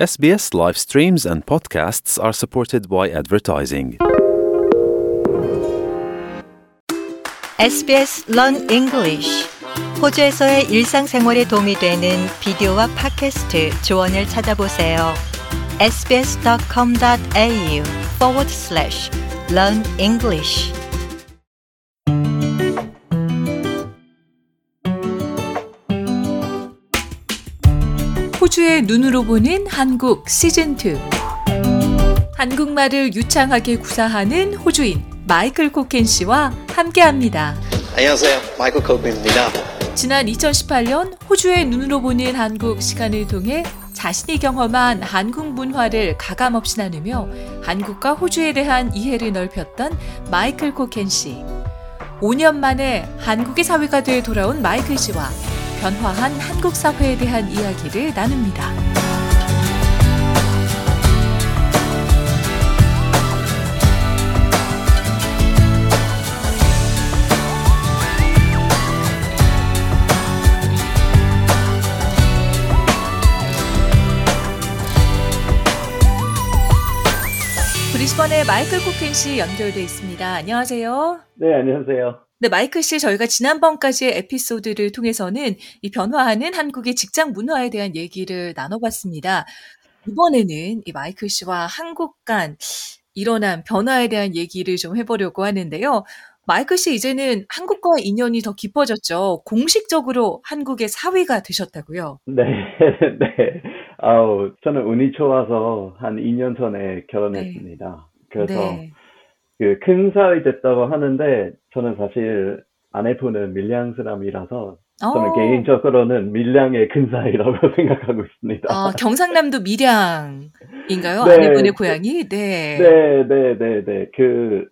SBS live streams and podcasts are supported by advertising. SBS Learn English. 호주에서의 일상생활에 도움이 되는 비디오와 팟캐스트 조언을 찾아보세요. sbs.com.au forward slash learn English. 눈으로 보는 한국 시즌2 한국말을 유창하게 구사하는 호주인 마이클 코켄 씨와 함께합니다. 안녕하세요. 마이클 코빈입니다. 지난 2018년 호주의 눈으로 보는 한국 시간을 통해 자신이 경험한 한국 문화를 가감없이 나누며 한국과 호주에 대한 이해를 넓혔던 마이클 코켄 씨. 5년 만에 한국의 사회가 돼 돌아온 마이클 씨와 변화한 한국 사회에 대한 이야기를 나눕니다. 브리스번의 마이클 코켄 씨 연결돼 있습니다. 안녕하세요. 네, 안녕하세요. 네, 마이클 씨, 저희가 지난번까지의 에피소드를 통해서는 이 변화하는 한국의 직장 문화에 대한 얘기를 나눠봤습니다. 이번에는 이 마이클 씨와 한국 간 일어난 변화에 대한 얘기를 좀 해보려고 하는데요. 마이클 씨, 이제는 한국과 인연이 더 깊어졌죠. 공식적으로 한국의 사위가 되셨다고요. 네, 네. 아우, 저는 운이 좋아서 한 2년 전에 결혼했습니다. 그래서 네. 그 큰 사위 됐다고 하는데 저는 사실 아내분은 밀양 사람이라서 저는 어, 개인적으로는 밀양의 큰 사위라고 생각하고 있습니다. 아, 경상남도 밀양인가요? 네. 아내분의 고향이? 네. 네, 네, 네, 네. 그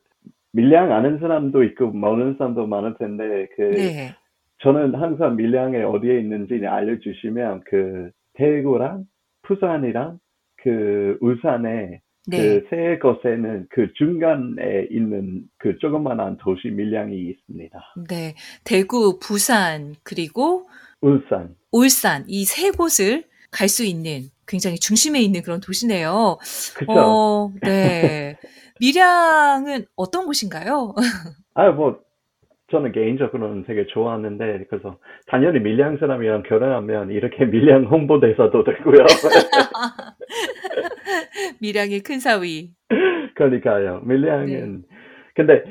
밀양 아는 사람도 있고 모르는 사람도 많을 텐데 그 네. 저는 항상 밀양에 어디에 있는지 알려주시면 그 대구랑 부산이랑 그 울산에 네. 그세 곳에는 그 중간에 있는 그 조그만한 도시 밀양이 있습니다. 네. 대구, 부산, 그리고 울산. 울산 이 세 곳을 갈 수 있는 굉장히 중심에 있는 그런 도시네요. 그쵸? 어, 네. 밀양은 어떤 곳인가요? 아, 뭐, 저는 개인적으로는 되게 좋아하는데, 그래서 당연히 밀양 사람이랑 결혼하면 이렇게 밀양 홍보대사도 되고요. 밀양의 큰 사위. 그러니까요. 네. 밀양은, 근데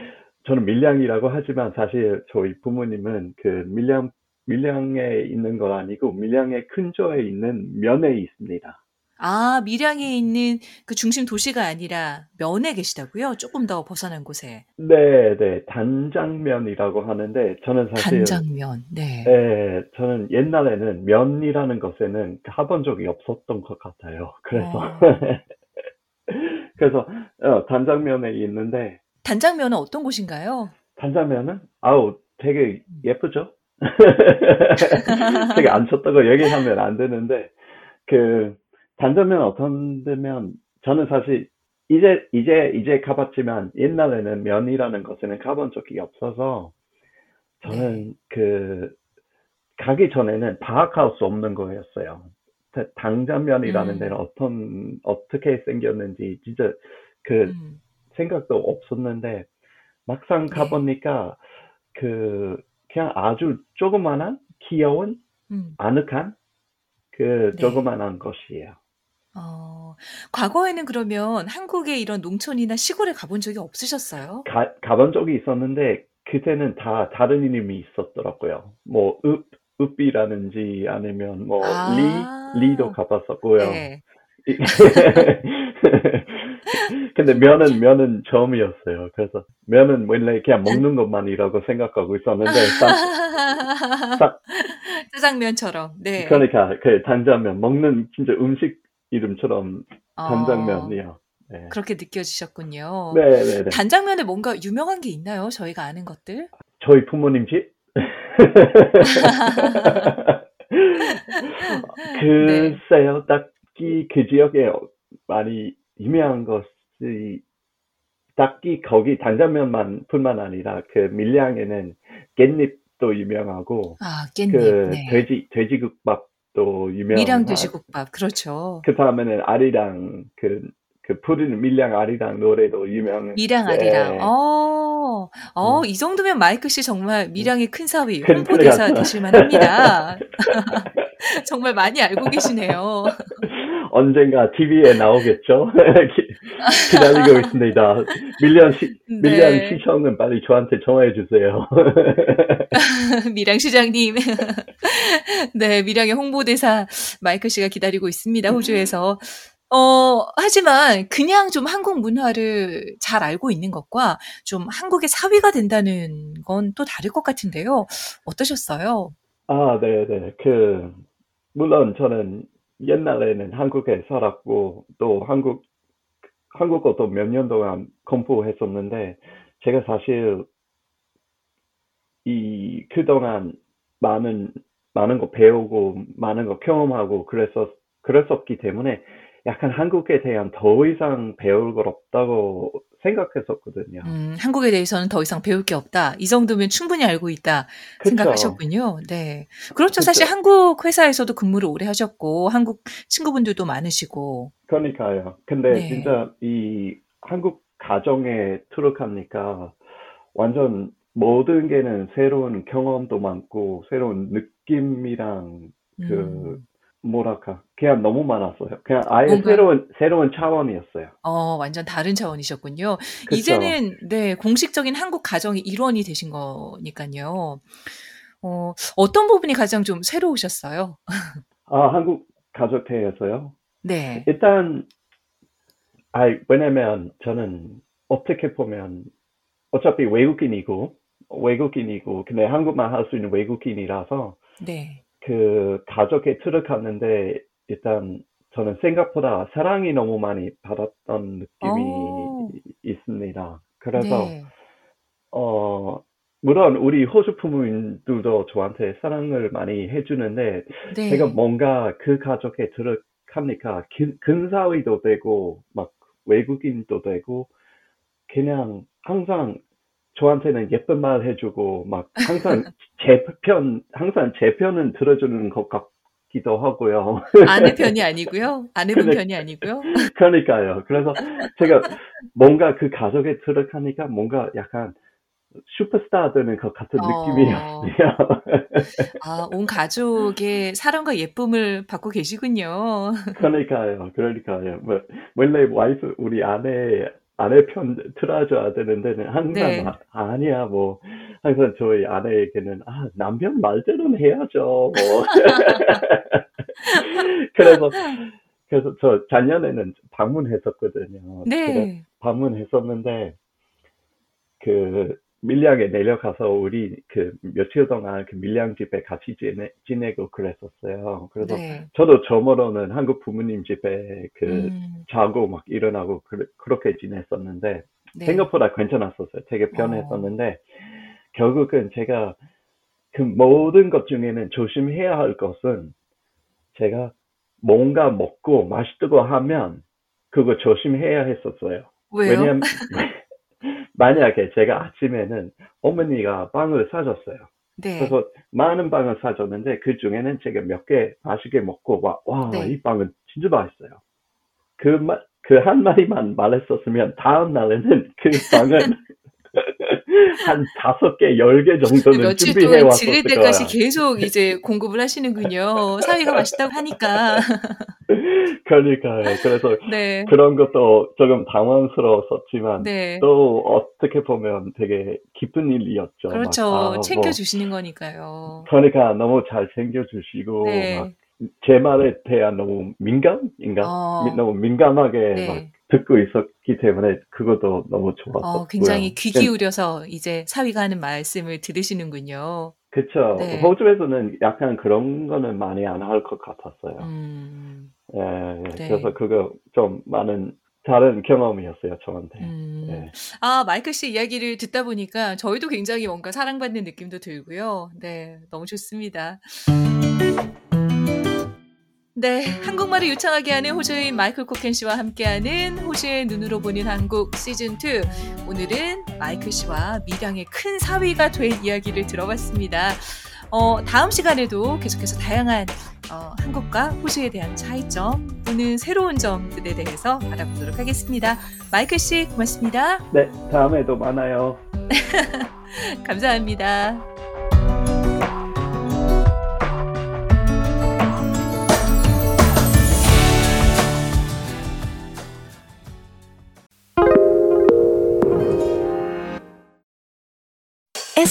저는 밀양이라고 하지만 사실 저희 부모님은 그 밀양, 밀양에 있는 거 아니고 밀양의 근처에 있는 면에 있습니다. 아, 밀양에 있는 그 중심 도시가 아니라 면에 계시다고요? 조금 더 벗어난 곳에. 네, 네. 단장면이라고 하는데, 저는 사실, 단장면. 네. 네, 저는 옛날에는 면이라는 것에는 가본 적이 없었던 것 같아요. 그래서, 어. 그래서, 어, 단장면에 있는데, 단장면은 어떤 곳인가요? 단장면은, 아우, 되게 예쁘죠? 되게 안 쳤다고 얘기하면 안 되는데, 그, 단장면 어떤 데면, 저는 사실, 이제, 이제, 이제 가봤지만, 옛날에는 면이라는 것에는 가본 적이 없어서, 저는 그, 가기 전에는 파악할 수 없는 거였어요. 그 당장면이라는 음. 데는 어떤, 어떻게 생겼는지, 진짜, 그, 음. 생각도 없었는데, 막상 네. 가보니까, 그, 그냥 아주 조그만한, 귀여운, 음. 아늑한, 그, 네. 조그만한 것이에요. 어, 과거에는 그러면 한국의 이런 농촌이나 시골에 가본 적이 없으셨어요? 가, 가본 적이 있었는데, 그때는 다 다른 이름이 있었더라고요. 뭐, 읍, 읍이라는지 아니면 뭐, 아. 리, 리도 가봤었고요. 네. 근데 면은, 면은 처음이었어요. 그래서 면은 원래 그냥 먹는 것만이라고 생각하고 있었는데, 딱, 딱, 짜장면처럼. 네. 그러니까 그 단장면, 먹는 진짜 음식 이름처럼 어, 단장면이요. 네. 그렇게 느껴지셨군요. 네네네. 단장면에 뭔가 유명한 게 있나요? 저희가 아는 것들? 저희 부모님 집? 글쎄요, 딱히 그 지역에 많이 유명한 것이 딱히 거기 단장면만 뿐만 아니라 그 밀양에는 깻잎도 유명하고 아, 깻잎. 그 네. 돼지 돼지국밥도 또 유명. 밀양 돼지국밥 그렇죠. 그 다음에는 아리랑 그, 그 부르는 밀양 아리랑 노래도 유명. 밀양 아리랑. 어, 어, 음. 이 정도면 마이크 씨 정말 밀양의 큰 사위, 큰 홍보대사 사위. 되실만 합니다. 정말 많이 알고 계시네요. 언젠가 TV에 나오겠죠? 기, 기다리고 있습니다. 밀리언 시, 밀리언 네. 시청은 빨리 저한테 전화해 주세요. 밀양 시장님. 네, 밀양의 홍보대사 마이클 씨가 기다리고 있습니다, 호주에서. 어, 하지만 그냥 좀 한국 문화를 잘 알고 있는 것과 좀 한국의 사위가 된다는 건 또 다를 것 같은데요. 어떠셨어요? 아, 네, 네. 그, 물론 저는 옛날에는 한국에 살았고, 또 한국, 한국어도 몇 년 동안 공부했었는데, 제가 사실 이, 그동안 많은, 많은 거 배우고, 많은 거 경험하고, 그래서, 그랬었기 때문에, 약간 한국에 대한 더 이상 배울 걸 없다고 생각했었거든요. 음, 한국에 대해서는 더 이상 배울 게 없다. 이 정도면 충분히 알고 있다. 그쵸? 생각하셨군요. 네. 그렇죠. 그쵸. 사실 한국 회사에서도 근무를 오래 하셨고, 한국 친구분들도 많으시고. 그러니까요. 근데 네. 진짜 이 한국 가정에 투력하니까 완전 모든 게는 새로운 경험도 많고 새로운 느낌이랑 그 음, 뭐랄까 그냥 너무 많았어요. 그냥 아예 뭔가- 새로운 새로운 차원이었어요. 어, 완전 다른 차원이셨군요. 그쵸? 이제는, 네, 공식적인 한국 가정의 일원이 되신 거니까요. 어, 어떤 부분이 가장 좀 새로우셨어요? 아 한국 가족회에서요. 네. 일단 아 왜냐면 저는 어떻게 보면 어차피 외국인이고 외국인이고 근데 한국말 할수 있는 외국인이라서 네. 그 가족에 투력하는데 일단 저는 생각보다 사랑이 너무 많이 받았던 느낌이 오. 있습니다. 그래서 네. 어 물론 우리 호주 부모님들도 저한테 사랑을 많이 해주는데 네. 제가 뭔가 그 가족에 들어가니까 근- 근사위도 되고 막 외국인도 되고 그냥 항상 저한테는 예쁜 말 해주고 막 항상 제 편 항상 제 편은 들어주는 것 같기도 하고요. 아내 편이 아니고요. 아내분 근데- 편이 아니고요. 그러니까요. 그래서 제가 뭔가 그 가족에 들어가니까 뭔가 약간 슈퍼스타 되는 것 같은 어. 느낌이었어요. 아, 온 가족의 사랑과 예쁨을 받고 계시군요. 그러니까요. 그러니까요. 뭐, 원래 와이프, 우리 아내, 아내 편 틀어줘야 되는데, 항상, 네. 아, 아니야, 뭐, 항상 저희 아내에게는, 아, 남편 말대로는 해야죠, 뭐. 그래서, 그래서 저 작년에는 방문했었거든요. 네. 방문했었는데, 그, 밀양에 내려가서 우리 그 며칠 동안 그 밀양 집에 같이 지내, 지내고 그랬었어요. 그래서 네. 저도 저모로는 한국 부모님 집에 그 음, 자고 막 일어나고 그, 그렇게 지냈었는데 네. 생각보다 괜찮았었어요. 되게 편했었는데 결국은 제가 그 모든 것 중에는 조심해야 할 것은 제가 뭔가 먹고 맛있다고 하면 그거 조심해야 했었어요. 왜요? 왜냐면 만약에 제가 아침에는 어머니가 빵을 사줬어요. 네. 그래서 많은 빵을 사줬는데 그 중에는 제가 몇 개 맛있게 먹고 와, 와, 네. 이 빵은 진짜 맛있어요. 그 말, 그한 마디만 말했었으면 다음 날에는 그 빵은 한 다섯 개, 열 개 정도는 며칠 준비해 동안 거야. 때까지 계속 이제 공급을 하시는군요. 사위가 맛있다고 하니까. 그러니까요. 그래서 네. 그런 것도 조금 당황스러웠었지만 네. 또 어떻게 보면 되게 기쁜 일이었죠. 막, 그렇죠. 아, 뭐, 챙겨주시는 거니까요. 그러니까 너무 잘 챙겨주시고 네. 막제 말에 대한 너무 민감인가? 어. 미- 너무 민감하게 네. 막 듣고 있었기 때문에 그것도 너무 좋았었고요. 어, 굉장히 귀 그- 기울여서 이제 사위가 하는 말씀을 들으시는군요. 그쵸. 네. 호주에서는 약간 그런 거는 많이 안 할 것 같았어요. 음, 예, 예. 네. 그래서 그거 좀 많은 다른 경험이었어요, 저한테. 음. 네. 아, 마이클 씨 이야기를 듣다 보니까 저희도 굉장히 뭔가 사랑받는 느낌도 들고요. 네, 너무 좋습니다. 네, 한국말을 유창하게 하는 호주인 마이클 코켄 씨와 함께하는 호주의 눈으로 보는 한국 시즌 2. 오늘은 마이클 씨와 미량의 큰 사위가 된 이야기를 들어봤습니다. 어, 다음 시간에도 계속해서 다양한 어, 한국과 호주에 대한 차이점 또는 새로운 점들에 대해서 알아보도록 하겠습니다. 마이클 씨 고맙습니다. 네, 다음에도 만나요. 감사합니다.